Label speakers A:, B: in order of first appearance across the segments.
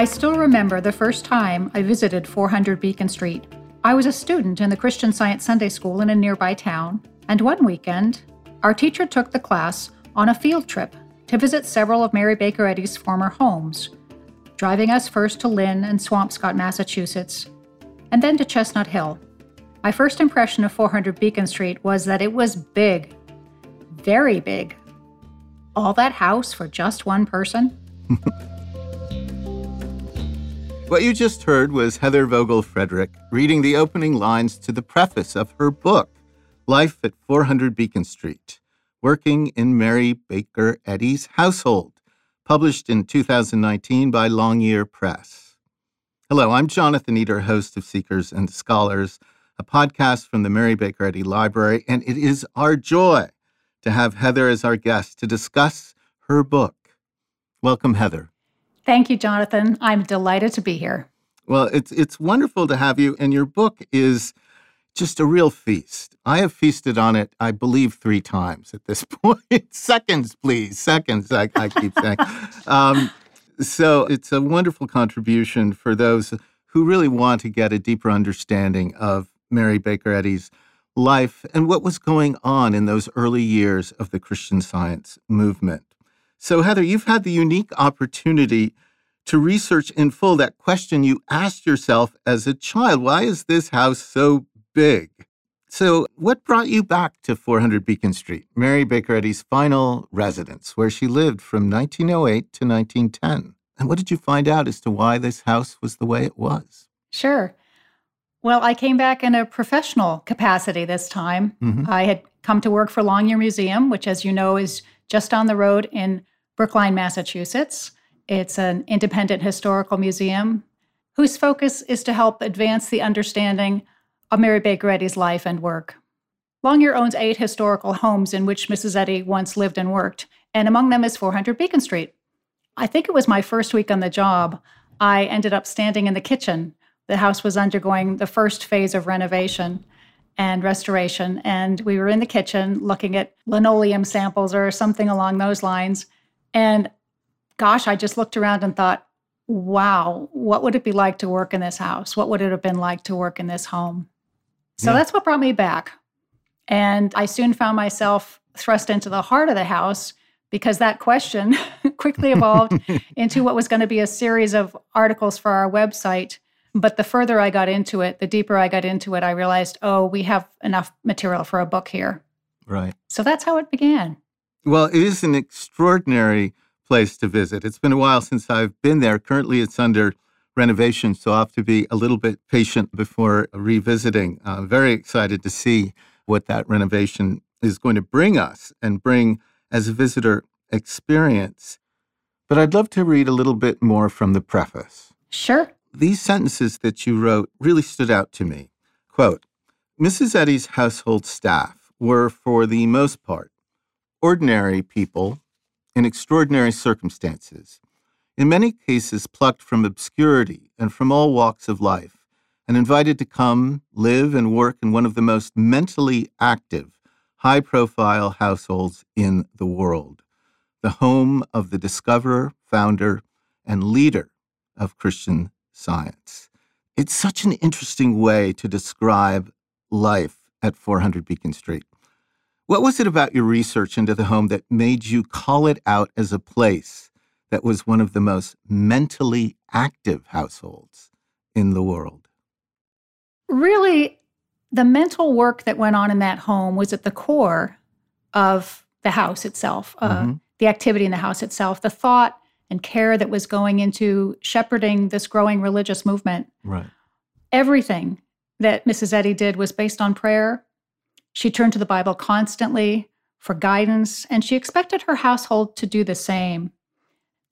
A: I still remember the first time I visited 400 Beacon Street. I was a student in the Christian Science Sunday School in a nearby town, and one weekend, our teacher took the class on a field trip to visit several of Mary Baker Eddy's former homes, driving us first to Lynn and Swampscott, Massachusetts, and then to Chestnut Hill. My first impression of 400 Beacon Street was that it was big, very big. All that house for just one person?
B: what you just heard was Heather Vogel Frederick reading the opening lines to the preface of her book, Life at 400 Beacon Street Working in Mary Baker Eddy's Household, published in 2019 by Longyear Press. Hello, I'm Jonathan Eder, host of Seekers and Scholars, a podcast from the Mary Baker Eddy Library, and it is our joy to have Heather as our guest to discuss her book. Welcome, Heather.
A: Thank you, Jonathan. I'm delighted to be here.
B: Well, it's it's wonderful to have you, and your book is just a real feast. I have feasted on it, I believe, three times at this point. seconds, please, seconds. I, I keep saying. Um, so it's a wonderful contribution for those who really want to get a deeper understanding of Mary Baker Eddy's life and what was going on in those early years of the Christian Science movement. So, Heather, you've had the unique opportunity to research in full that question you asked yourself as a child why is this house so big. So, what brought you back to 400 Beacon Street, Mary Baker Eddy's final residence, where she lived from 1908 to 1910? And what did you find out as to why this house was the way it was?
A: Sure. Well, I came back in a professional capacity this time. Mm-hmm. I had come to work for Longyear Museum, which, as you know, is just on the road in Brookline, Massachusetts. It's an independent historical museum whose focus is to help advance the understanding of Mary Baker Eddy's life and work. Longyear owns eight historical homes in which Mrs. Eddy once lived and worked, and among them is 400 Beacon Street. I think it was my first week on the job. I ended up standing in the kitchen. The house was undergoing the first phase of renovation and restoration, and we were in the kitchen looking at linoleum samples or something along those lines. And gosh, I just looked around and thought, wow, what would it be like to work in this house? What would it have been like to work in this home? So yeah. that's what brought me back. And I soon found myself thrust into the heart of the house because that question quickly evolved into what was going to be a series of articles for our website. But the further I got into it, the deeper I got into it, I realized, oh, we have enough material for a book here.
B: Right.
A: So that's how it began.
B: Well, it is an extraordinary place to visit. It's been a while since I've been there. Currently, it's under renovation, so I'll have to be a little bit patient before revisiting. I'm very excited to see what that renovation is going to bring us and bring as a visitor experience. But I'd love to read a little bit more from the preface.
A: Sure.
B: These sentences that you wrote really stood out to me. Quote Mrs. Eddy's household staff were, for the most part, ordinary people in extraordinary circumstances in many cases plucked from obscurity and from all walks of life, and invited to come, live, and work in one of the most mentally active, high profile households in the world, the home of the discoverer, founder, and leader of Christian science. It's such an interesting way to describe life at 400 Beacon Street. What was it about your research into the home that made you call it out as a place that was one of the most mentally active households in the world.
A: Really, the mental work that went on in that home was at the core of the house itself, uh, mm-hmm. the activity in the house itself, the thought and care that was going into shepherding this growing religious movement.
B: Right.
A: Everything that Mrs. Eddy did was based on prayer. She turned to the Bible constantly for guidance, and she expected her household to do the same.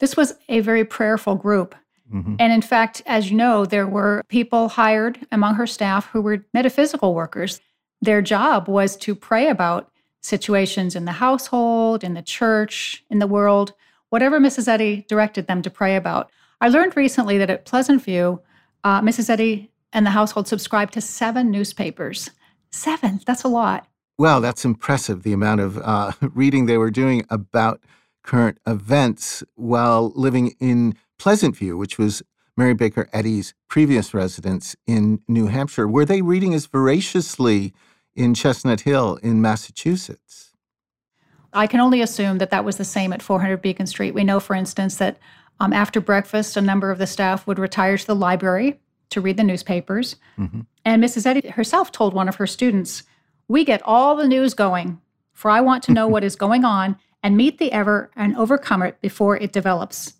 A: This was a very prayerful group. Mm-hmm. And in fact, as you know, there were people hired among her staff who were metaphysical workers. Their job was to pray about situations in the household, in the church, in the world, whatever Mrs. Eddy directed them to pray about. I learned recently that at Pleasant View, uh, Mrs. Eddy and the household subscribed to seven newspapers. Seven, that's a lot.
B: Well, that's impressive, the amount of uh, reading they were doing about current events while living in Pleasant View, which was Mary Baker Eddy's previous residence in New Hampshire. Were they reading as voraciously in Chestnut Hill in Massachusetts?
A: I can only assume that that was the same at 400 Beacon Street. We know, for instance, that um, after breakfast, a number of the staff would retire to the library to read the newspapers. Mm-hmm. And Mrs. Eddy herself told one of her students, We get all the news going, for I want to know what is going on and meet the ever and overcome it before it develops.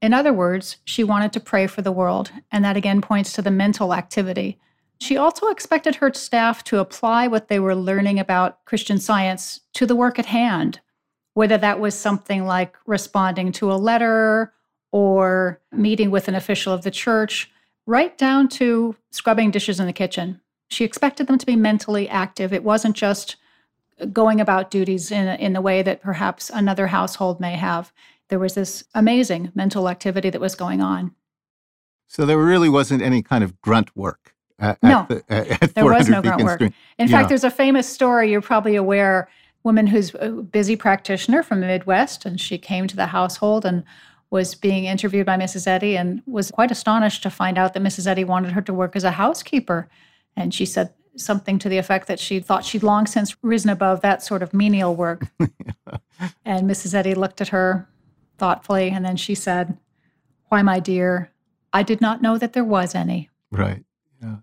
A: In other words, she wanted to pray for the world, and that again points to the mental activity. She also expected her staff to apply what they were learning about Christian science to the work at hand, whether that was something like responding to a letter or meeting with an official of the church, right down to scrubbing dishes in the kitchen. She expected them to be mentally active. It wasn't just going about duties in, in the way that perhaps another household may have. There was this amazing mental activity that was going on.
B: So there really wasn't any kind of grunt work. At,
A: no,
B: at the,
A: at there was no grunt work. In fact, there's a famous story you're probably aware. Woman who's a busy practitioner from the Midwest, and she came to the household and was being interviewed by Mrs. Eddy and was quite astonished to find out that Mrs. Eddy wanted her to work as a housekeeper. And she said something to the effect that she thought she'd long since risen above that sort of menial work. and Mrs. Eddy looked at her thoughtfully and then she said, Why, my dear, I did not know that there was any.
B: Right. Yeah.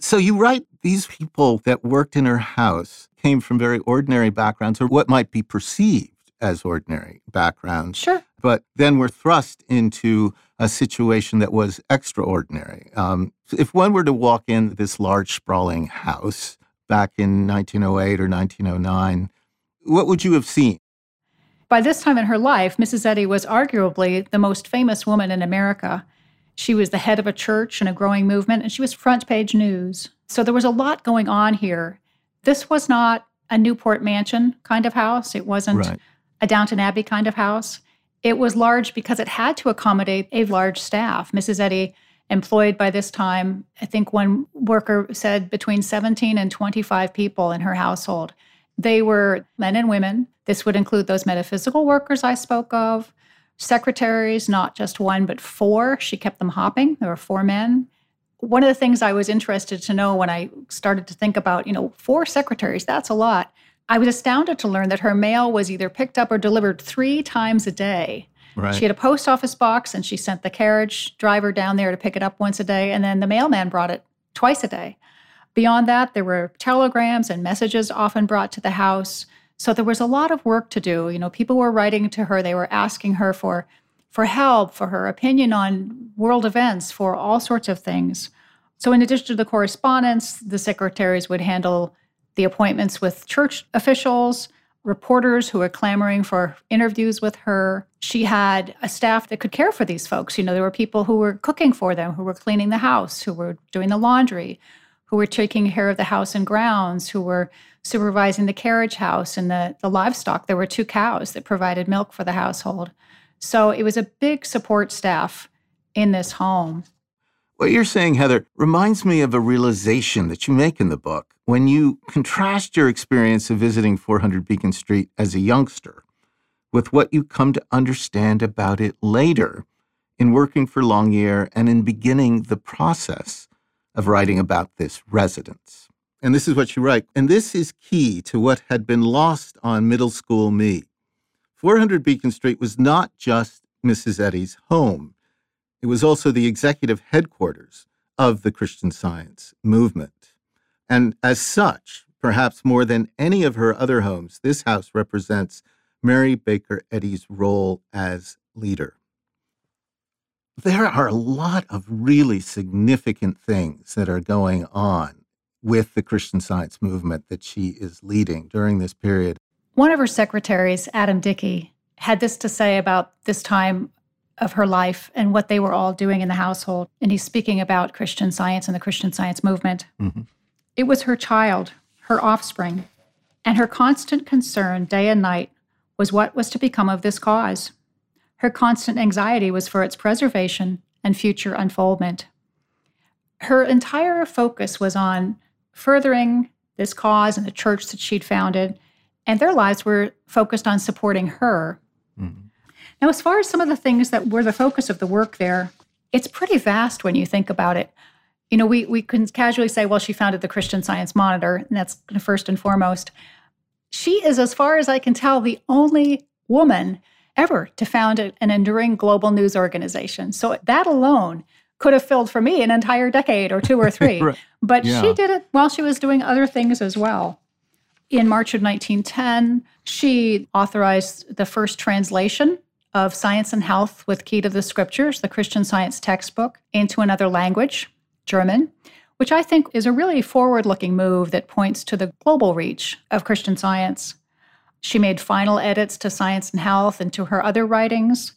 B: So you write these people that worked in her house came from very ordinary backgrounds or what might be perceived as ordinary backgrounds.
A: Sure.
B: But then we're thrust into a situation that was extraordinary. Um, if one were to walk in this large, sprawling house back in 1908 or 1909, what would you have seen?
A: By this time in her life, Mrs. Eddy was arguably the most famous woman in America. She was the head of a church and a growing movement, and she was front page news. So there was a lot going on here. This was not a Newport Mansion kind of house. It wasn't right a Downton Abbey kind of house. It was large because it had to accommodate a large staff. Mrs. Eddy employed by this time, I think one worker said between 17 and 25 people in her household. They were men and women. This would include those metaphysical workers I spoke of, secretaries, not just one, but four. She kept them hopping. There were four men. One of the things I was interested to know when I started to think about, you know, four secretaries, that's a lot. I was astounded to learn that her mail was either picked up or delivered three times a day. Right. She had a post office box and she sent the carriage driver down there to pick it up once a day, and then the mailman brought it twice a day. Beyond that, there were telegrams and messages often brought to the house. So there was a lot of work to do. You know, people were writing to her, they were asking her for for help, for her opinion on world events, for all sorts of things. So in addition to the correspondence, the secretaries would handle the appointments with church officials, reporters who were clamoring for interviews with her. She had a staff that could care for these folks. You know, there were people who were cooking for them, who were cleaning the house, who were doing the laundry, who were taking care of the house and grounds, who were supervising the carriage house and the, the livestock. There were two cows that provided milk for the household. So it was a big support staff in this home.
B: What you're saying, Heather, reminds me of a realization that you make in the book when you contrast your experience of visiting 400 Beacon Street as a youngster with what you come to understand about it later in working for Longyear and in beginning the process of writing about this residence. And this is what you write. And this is key to what had been lost on middle school me. 400 Beacon Street was not just Mrs. Eddy's home, it was also the executive headquarters of the Christian Science movement. And as such, perhaps more than any of her other homes, this house represents Mary Baker Eddy's role as leader. There are a lot of really significant things that are going on with the Christian Science movement that she is leading during this period.
A: One of her secretaries, Adam Dickey, had this to say about this time of her life and what they were all doing in the household. And he's speaking about Christian science and the Christian science movement. Mm-hmm. It was her child, her offspring, and her constant concern day and night was what was to become of this cause. Her constant anxiety was for its preservation and future unfoldment. Her entire focus was on furthering this cause and the church that she'd founded, and their lives were focused on supporting her. Mm-hmm. Now, as far as some of the things that were the focus of the work there, it's pretty vast when you think about it. You know, we, we can casually say, well, she founded the Christian Science Monitor, and that's first and foremost. She is, as far as I can tell, the only woman ever to found an enduring global news organization. So that alone could have filled for me an entire decade or two or three. right. But yeah. she did it while she was doing other things as well. In March of 1910, she authorized the first translation of Science and Health with Key to the Scriptures, the Christian Science textbook, into another language, German, which I think is a really forward looking move that points to the global reach of Christian science. She made final edits to Science and Health and to her other writings.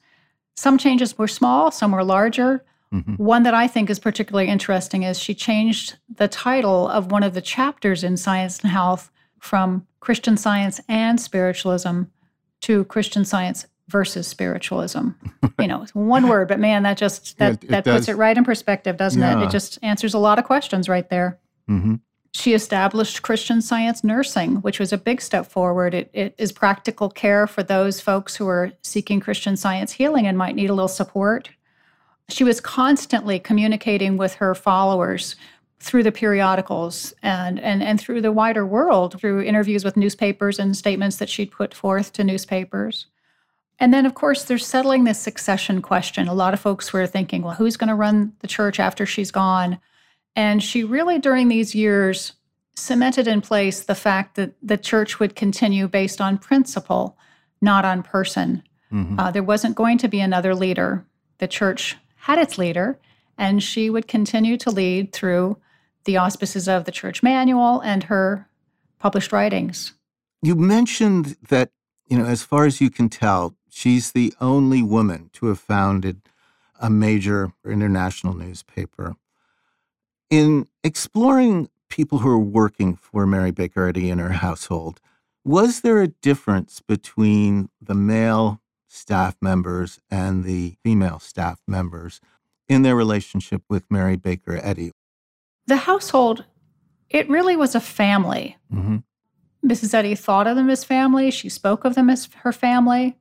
A: Some changes were small, some were larger. Mm-hmm. One that I think is particularly interesting is she changed the title of one of the chapters in Science and Health from Christian Science and Spiritualism to Christian Science versus spiritualism. you know, one word, but man, that just that it that does. puts it right in perspective, doesn't yeah. it? It just answers a lot of questions right there. Mm-hmm. She established Christian Science nursing, which was a big step forward. It, it is practical care for those folks who are seeking Christian Science healing and might need a little support. She was constantly communicating with her followers through the periodicals and, and, and through the wider world, through interviews with newspapers and statements that she'd put forth to newspapers. And then, of course, there's settling this succession question. A lot of folks were thinking, well, who's going to run the church after she's gone? And she really, during these years, cemented in place the fact that the church would continue based on principle, not on person. Mm-hmm. Uh, there wasn't going to be another leader. The church had its leader, and she would continue to lead through the auspices of the church manual and her published writings.
B: You mentioned that, you know, as far as you can tell, She's the only woman to have founded a major international newspaper. In exploring people who are working for Mary Baker Eddy and her household, was there a difference between the male staff members and the female staff members in their relationship with Mary Baker Eddy?
A: The household, it really was a family. Mm-hmm. Mrs. Eddy thought of them as family. She spoke of them as her family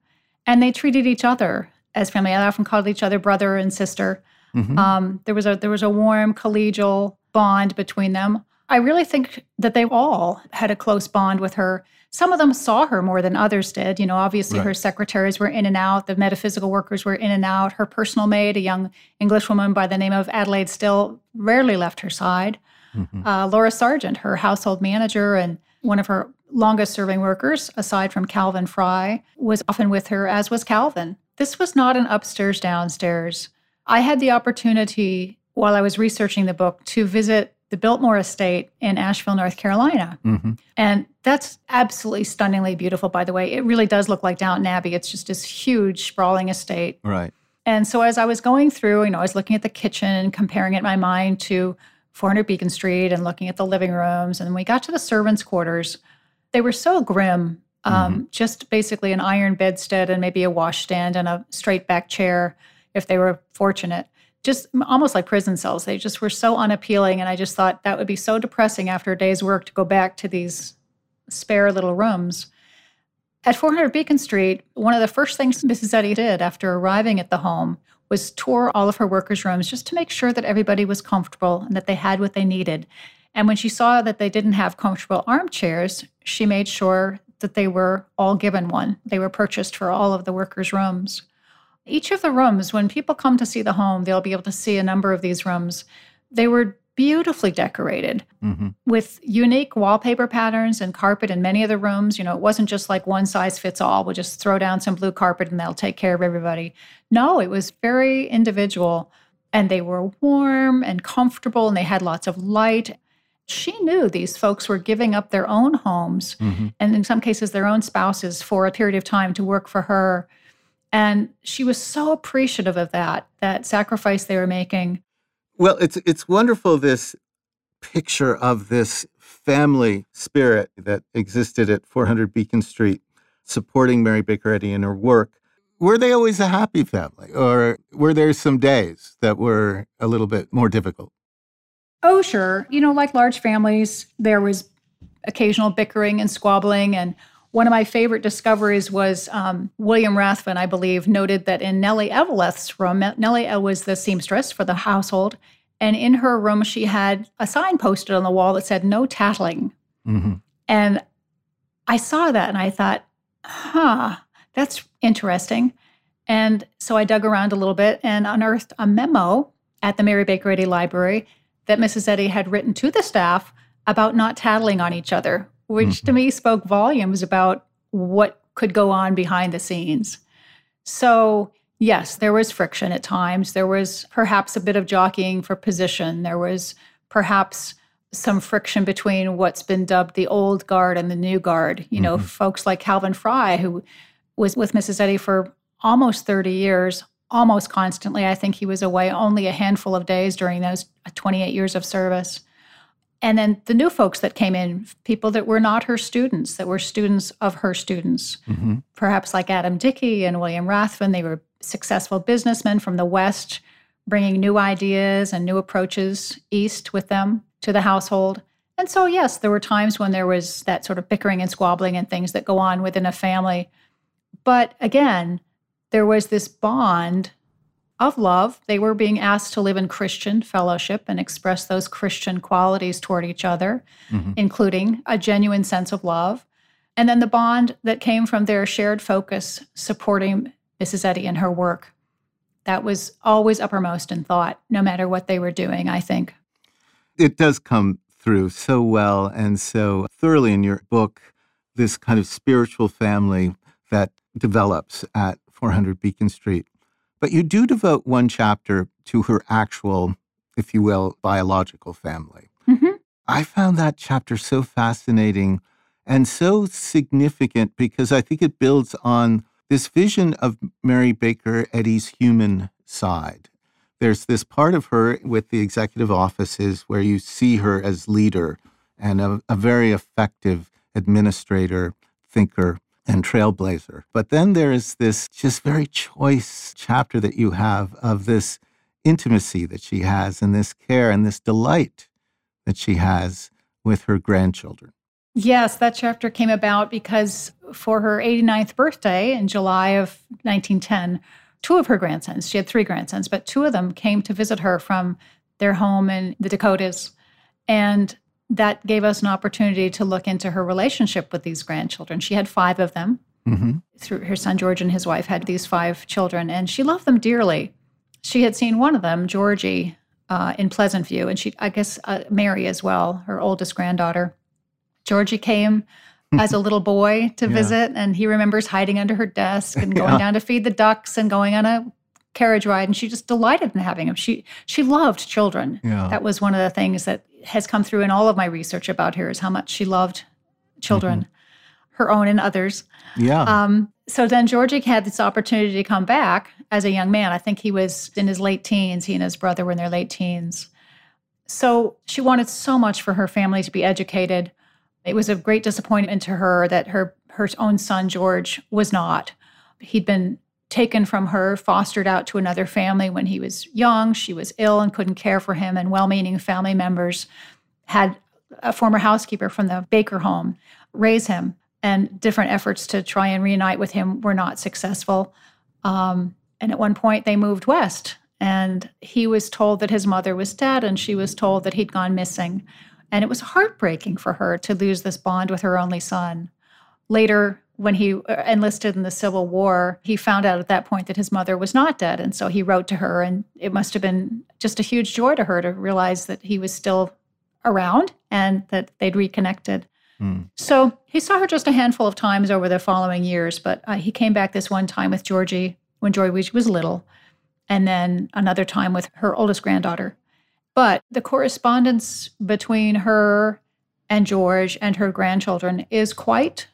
A: and they treated each other as family. I often called each other brother and sister. Mm-hmm. Um, there was a there was a warm collegial bond between them. I really think that they all had a close bond with her. Some of them saw her more than others did. You know, obviously right. her secretaries were in and out, the metaphysical workers were in and out. Her personal maid, a young Englishwoman by the name of Adelaide Still, rarely left her side. Mm-hmm. Uh, Laura Sargent, her household manager and one of her longest serving workers, aside from Calvin Fry, was often with her, as was Calvin. This was not an upstairs, downstairs. I had the opportunity while I was researching the book to visit the Biltmore Estate in Asheville, North Carolina. Mm-hmm. And that's absolutely stunningly beautiful, by the way. It really does look like Downton Abbey. It's just this huge, sprawling estate.
B: Right.
A: And so as I was going through, you know, I was looking at the kitchen and comparing it in my mind to 400 Beacon Street and looking at the living rooms. And we got to the servants' quarters. They were so grim. Um, mm-hmm. Just basically an iron bedstead and maybe a washstand and a straight back chair if they were fortunate. Just almost like prison cells. They just were so unappealing. And I just thought that would be so depressing after a day's work to go back to these spare little rooms. At 400 Beacon Street, one of the first things Mrs. Eddy did after arriving at the home was tour all of her workers' rooms just to make sure that everybody was comfortable and that they had what they needed. And when she saw that they didn't have comfortable armchairs, she made sure that they were all given one. They were purchased for all of the workers' rooms. Each of the rooms, when people come to see the home, they'll be able to see a number of these rooms. They were beautifully decorated mm-hmm. with unique wallpaper patterns and carpet in many of the rooms. You know, it wasn't just like one size fits all. We'll just throw down some blue carpet and they'll take care of everybody. No, it was very individual and they were warm and comfortable and they had lots of light. She knew these folks were giving up their own homes mm-hmm. and in some cases their own spouses for a period of time to work for her. And she was so appreciative of that, that sacrifice they were making.
B: Well, it's it's wonderful this picture of this family spirit that existed at 400 Beacon Street, supporting Mary Baker Eddy in her work. Were they always a happy family, or were there some days that were a little bit more difficult?
A: Oh, sure. You know, like large families, there was occasional bickering and squabbling. And One of my favorite discoveries was um, William Rathvon, I believe, noted that in Nellie Eveleth's room, Nellie was the seamstress for the household, and in her room, she had a sign posted on the wall that said, No tattling. Mm-hmm. And I saw that and I thought, huh, that's interesting. And so I dug around a little bit and unearthed a memo at the Mary Baker Eddy Library that Mrs. Eddy had written to the staff about not tattling on each other, which mm-hmm. to me spoke volumes about what could go on behind the scenes. So, yes, there was friction at times. There was perhaps a bit of jockeying for position. There was perhaps some friction between what's been dubbed the old guard and the new guard. You know, mm-hmm. folks like Calvin Fry, who was with Mrs. Eddy for almost 30 years, almost constantly. I think he was away only a handful of days during those 28 years of service. And then the new folks that came in, people that were not her students, that were students of her students, mm-hmm. perhaps like Adam Dickey and William Rathvon. They were successful businessmen from the West, bringing new ideas and new approaches east with them to the household. And so, yes, there were times when there was that sort of bickering and squabbling and things that go on within a family. But again, there was this bond of love. They were being asked to live in Christian fellowship and express those Christian qualities toward each other, mm-hmm. including a genuine sense of love. And then the bond that came from their shared focus supporting Mrs. Eddy in her work. That was always uppermost in thought, no matter what they were doing, I think.
B: It does come through so well and so thoroughly in your book, this kind of spiritual family that develops at 400 Beacon Street. But you do devote one chapter to her actual, if you will, biological family. Mm-hmm. I found that chapter so fascinating and so significant because I think it builds on this vision of Mary Baker Eddy's human side. There's this part of her with the executive offices where you see her as leader and a, a very effective administrator, thinker, and trailblazer. But then there is this just very choice chapter that you have of this intimacy that she has and this care and this delight that she has with her grandchildren.
A: Yes, that chapter came about because for her 89th birthday in July of 1910, two of her grandsons, she had three grandsons, but two of them came to visit her from their home in the Dakotas. And that gave us an opportunity to look into her relationship with these grandchildren. She had five of them. Mm-hmm. Through her son George and his wife had these five children, and she loved them dearly. She had seen one of them, Georgie, uh, in Pleasant View, and she, I guess, uh, Mary as well, her oldest granddaughter. Georgie came as a little boy to yeah. visit, and he remembers hiding under her desk and going yeah. down to feed the ducks and going on a carriage ride. And she just delighted in having him. She she loved children. Yeah. That was one of the things that has come through in all of my research about her is how much she loved children, mm-hmm. her own and others.
B: Yeah. Um,
A: so then Georgie had this opportunity to come back as a young man. I think he was in his late teens. He and his brother were in their late teens. So she wanted so much for her family to be educated. It was a great disappointment to her that her her own son George was not. He'd been taken from her, fostered out to another family when he was young. She was ill and couldn't care for him, and well meaning family members had a former housekeeper from the Baker home raise him, and different efforts to try and reunite with him were not successful. Um, and at one point, they moved west, and he was told that his mother was dead, and she was told that he'd gone missing. And it was heartbreaking for her to lose this bond with her only son. Later, when he uh, enlisted in the Civil War, he found out at that point that his mother was not dead. And so he wrote to her, and it must have been just a huge joy to her to realize that he was still around and that they'd reconnected. Mm. So he saw her just a handful of times over the following years, but uh, he came back this one time with Georgie when Georgie was little, and then another time with her oldest granddaughter. But the correspondence between her and George and her grandchildren is quite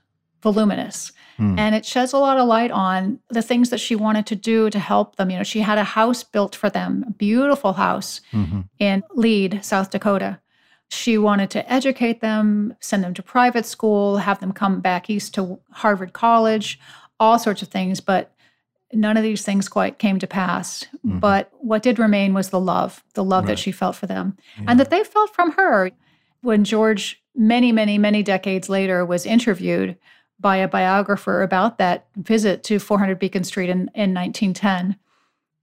A: voluminous. Mm. And it sheds a lot of light on the things that she wanted to do to help them. You know, she had a house built for them, a beautiful house mm-hmm. in Lead, South Dakota. She wanted to educate them, send them to private school, have them come back east to Harvard College, all sorts of things. But none of these things quite came to pass. Mm-hmm. But what did remain was the love, the love right. that she felt for them yeah. and that they felt from her. When George, many, many, many decades later, was interviewed, by a biographer about that visit to 400 Beacon Street in, in 1910,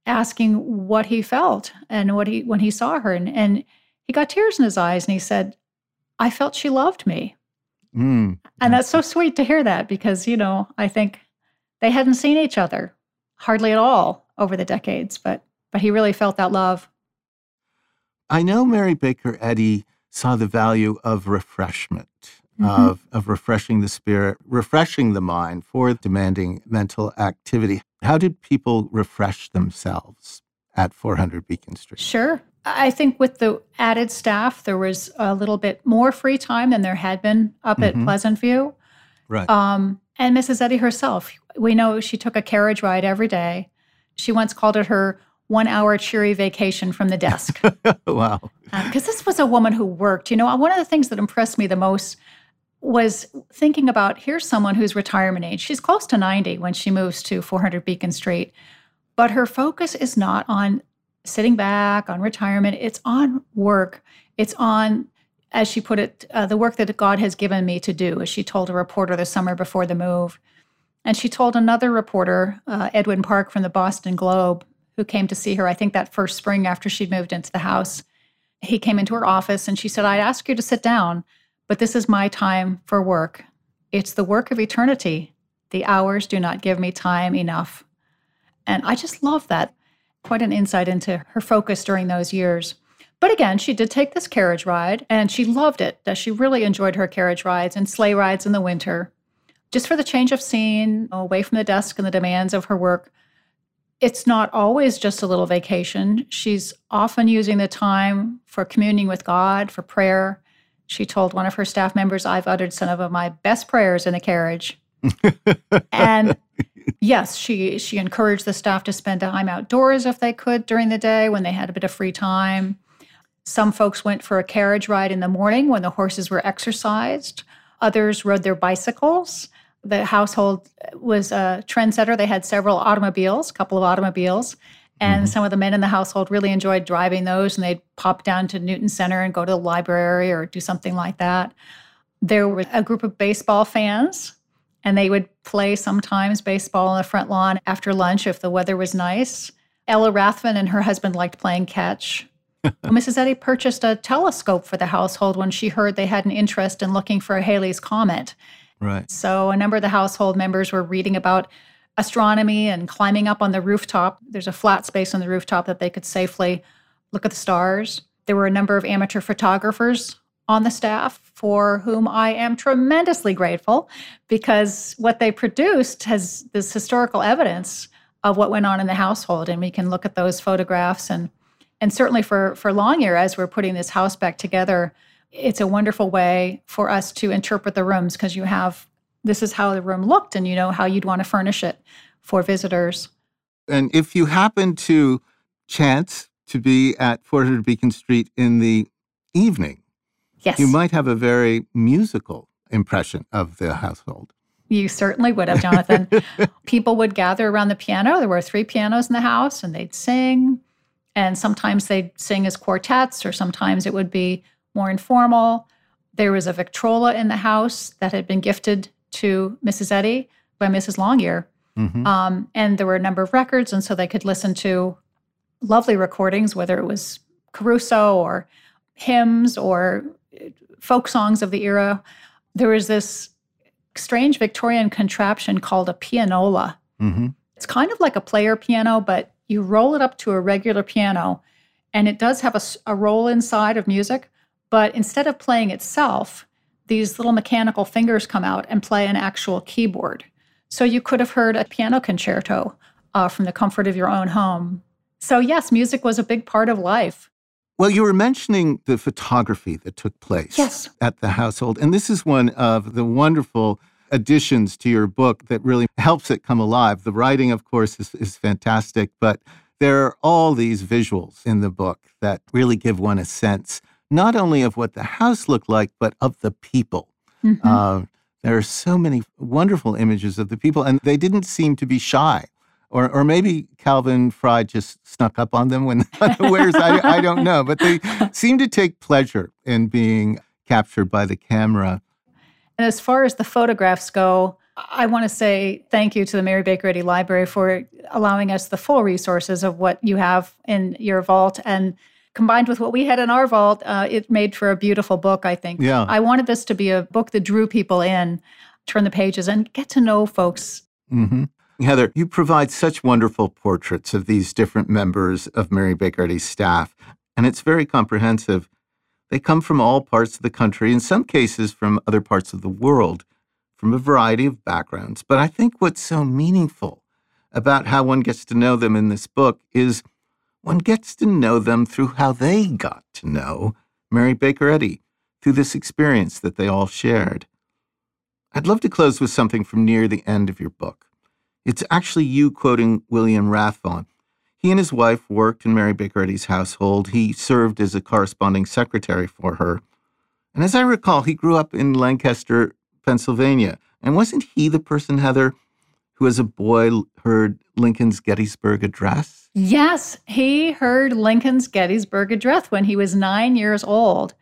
A: asking what he felt and what he when he saw her, and, and he got tears in his eyes, and he said, "I felt she loved me." Mm, and that's so sweet to hear that because you know I think they hadn't seen each other hardly at all over the decades, but but he really felt that love.
B: I know Mary Baker Eddy saw the value of refreshment, mm-hmm. of, of refreshing the spirit, refreshing the mind for demanding mental activity. How did people refresh themselves at 400 Beacon Street?
A: Sure. I think with the added staff, there was a little bit more free time than there had been up mm-hmm. at Pleasant View.
B: Right. Um,
A: and Mrs. Eddy herself, we know she took a carriage ride every day. She once called it her one hour cheery vacation from the desk.
B: wow.
A: Because uh, this was a woman who worked. You know, one of the things that impressed me the most was thinking about here's someone who's retirement age. She's close to 90 when she moves to 400 Beacon Street, but her focus is not on sitting back, on retirement. It's on work. It's on, as she put it, uh, the work that God has given me to do, as she told a reporter the summer before the move. And she told another reporter, uh, Edwin Park from the Boston Globe, who came to see her, I think that first spring after she'd moved into the house. He came into her office and she said, I'd ask you to sit down, but this is my time for work. It's the work of eternity. The hours do not give me time enough. And I just love that. Quite an insight into her focus during those years. But again, she did take this carriage ride and she loved it. That she really enjoyed her carriage rides and sleigh rides in the winter. Just for the change of scene, away from the desk and the demands of her work, it's not always just a little vacation. She's often using the time for communing with God, for prayer. She told one of her staff members, I've uttered some of my best prayers in a carriage. and yes, she she encouraged the staff to spend time outdoors if they could during the day when they had a bit of free time. Some folks went for a carriage ride in the morning when the horses were exercised. Others rode their bicycles the household was a trendsetter. They had several automobiles, a couple of automobiles, and mm-hmm. some of the men in the household really enjoyed driving those, and they'd pop down to Newton Center and go to the library or do something like that. There was a group of baseball fans, and they would play sometimes baseball on the front lawn after lunch if the weather was nice. Ella Rathvon and her husband liked playing catch. Mrs. Eddy purchased a telescope for the household when she heard they had an interest in looking for a Halley's Comet.
B: Right.
A: So a number of the household members were reading about astronomy and climbing up on the rooftop. There's a flat space on the rooftop that they could safely look at the stars. There were a number of amateur photographers on the staff for whom I am tremendously grateful because what they produced has this historical evidence of what went on in the household and we can look at those photographs and and certainly for for Longyear as we're putting this house back together it's a wonderful way for us to interpret the rooms because you have this is how the room looked and you know how you'd want to furnish it for visitors.
B: And if you happen to chance to be at 400 Beacon Street in the evening,
A: yes.
B: you might have a very musical impression of the household.
A: You certainly would have, Jonathan. People would gather around the piano. There were three pianos in the house, and they'd sing. And sometimes they'd sing as quartets, or sometimes it would be more informal. There was a Victrola in the house that had been gifted to Mrs. Eddy by Mrs. Longyear. Mm-hmm. Um, and there were a number of records, and so they could listen to lovely recordings, whether it was Caruso or hymns or folk songs of the era. There was this strange Victorian contraption called a pianola. Mm-hmm. It's kind of like a player piano, but you roll it up to a regular piano, and it does have a, a roll inside of music, but instead of playing itself, these little mechanical fingers come out and play an actual keyboard. So you could have heard a piano concerto uh, from the comfort of your own home. So, yes, music was a big part of life.
B: Well, you were mentioning the photography that took place
A: yes.
B: at the household. And this is one of the wonderful additions to your book that really helps it come alive. The writing, of course, is, is fantastic, but there are all these visuals in the book that really give one a sense not only of what the house looked like, but of the people. Mm-hmm. Uh, there are so many wonderful images of the people, and they didn't seem to be shy. Or, or maybe Calvin Fry just snuck up on them when unawares. I, I don't know, but they seem to take pleasure in being captured by the camera.
A: And as far as the photographs go, I want to say thank you to the Mary Baker Eddy Library for allowing us the full resources of what you have in your vault. And combined with what we had in our vault, uh, it made for a beautiful book, I think.
B: Yeah.
A: I wanted this to be a book that drew people in, turn the pages, and get to know folks.
B: Mm-hmm. Heather, you provide such wonderful portraits of these different members of Mary Baker Eddy's staff, and it's very comprehensive. They come from all parts of the country, in some cases from other parts of the world, from a variety of backgrounds. But I think what's so meaningful about how one gets to know them in this book is one gets to know them through how they got to know Mary Baker Eddy, through this experience that they all shared. I'd love to close with something from near the end of your book. It's actually you quoting William Rathvon. He and his wife worked in Mary Baker Eddy's household. He served as a corresponding secretary for her. And as I recall, he grew up in Lancaster, Pennsylvania. And wasn't he the person, Heather, who as a boy heard Lincoln's Gettysburg Address?
A: Yes, he heard Lincoln's Gettysburg Address when he was nine years old.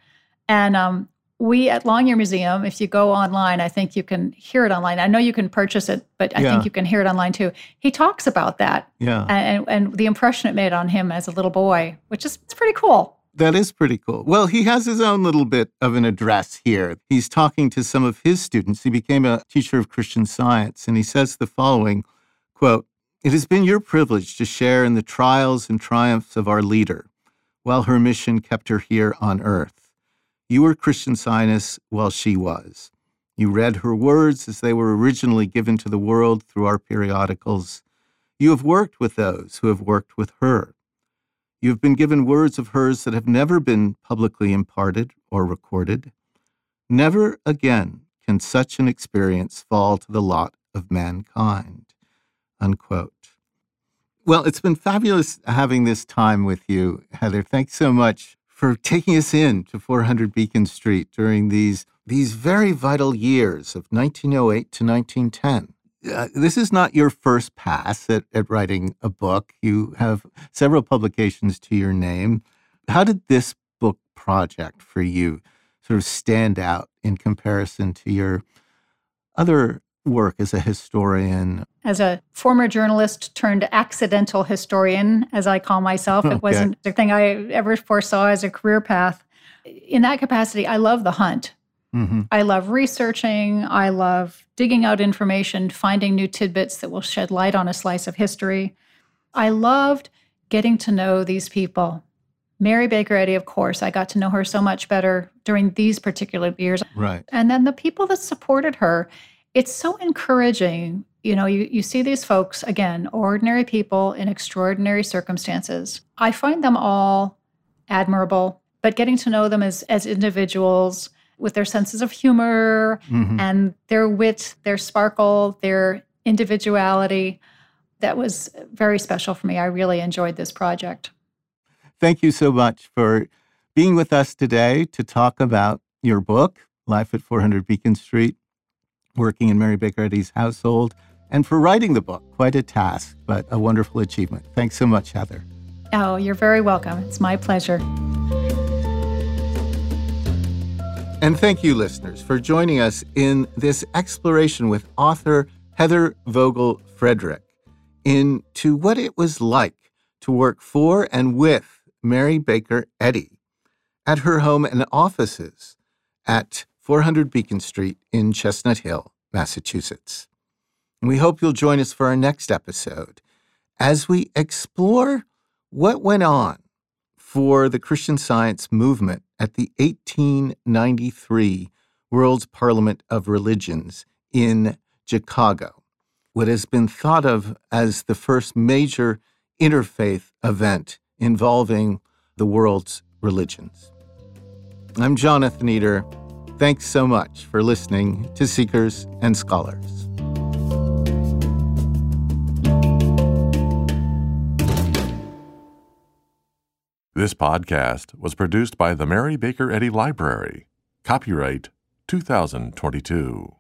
A: And um, we at Longyear Museum, if you go online, I think you can hear it online. I know you can purchase it, but I
B: Yeah.
A: think you can hear it online too. He talks about that
B: Yeah.
A: and, and the impression it made on him as a little boy, which is it's pretty cool.
B: That is pretty cool. Well, he has his own little bit of an address here. He's talking to some of his students. He became a teacher of Christian science, and he says the following quote, It has been your privilege to share in the trials and triumphs of our leader while her mission kept her here on earth. You were Christian Scientists while she was. You read her words as they were originally given to the world through our periodicals. You have worked with those who have worked with her. You have been given words of hers that have never been publicly imparted or recorded. Never again can such an experience fall to the lot of mankind. Unquote. Well, it's been fabulous having this time with you, Heather. Thanks so much for taking us in to 400 Beacon Street during these these very vital years of 1908 to 1910 uh, this is not your first pass at, at writing a book. You have several publications to your name. How did this book project for you sort of stand out in comparison to your other work as a historian?
A: As a former journalist turned accidental historian, as I call myself,
B: Okay.
A: it wasn't the thing I ever foresaw as a career path. In that capacity, I love the hunt.
B: Mm-hmm.
A: I love researching. I love digging out information, finding new tidbits that will shed light on a slice of history. I loved getting to know these people. Mary Baker Eddy, of course, I got to know her so much better during these particular years.
B: Right.
A: And then the people that supported her, it's so encouraging. You know, you, you see these folks, again, ordinary people in extraordinary circumstances. I find them all admirable, but getting to know them as, as individuals with their senses of humor
B: Mhm.
A: and their wit, their sparkle, their individuality, that was very special for me. I really enjoyed this project.
B: Thank you so much for being with us today to talk about your book, Life at 400 Beacon Street, working in Mary Baker Eddy's household, and for writing the book. Quite a task, but a wonderful achievement. Thanks so much, Heather.
A: Oh, you're very welcome. It's my pleasure.
B: And thank you, listeners, for joining us in this exploration with author Heather Vogel Frederick into what it was like to work for and with Mary Baker Eddy at her home and offices at 400 Beacon Street in Chestnut Hill, Massachusetts. We hope you'll join us for our next episode as we explore what went on for the Christian Science movement at the 1893 World's Parliament of Religions in Chicago, what has been thought of as the first major interfaith event involving the world's religions. I'm Jonathan Eder. Thanks so much for listening to Seekers and Scholars.
C: This podcast was produced by the Mary Baker Eddy Library. Copyright 2022.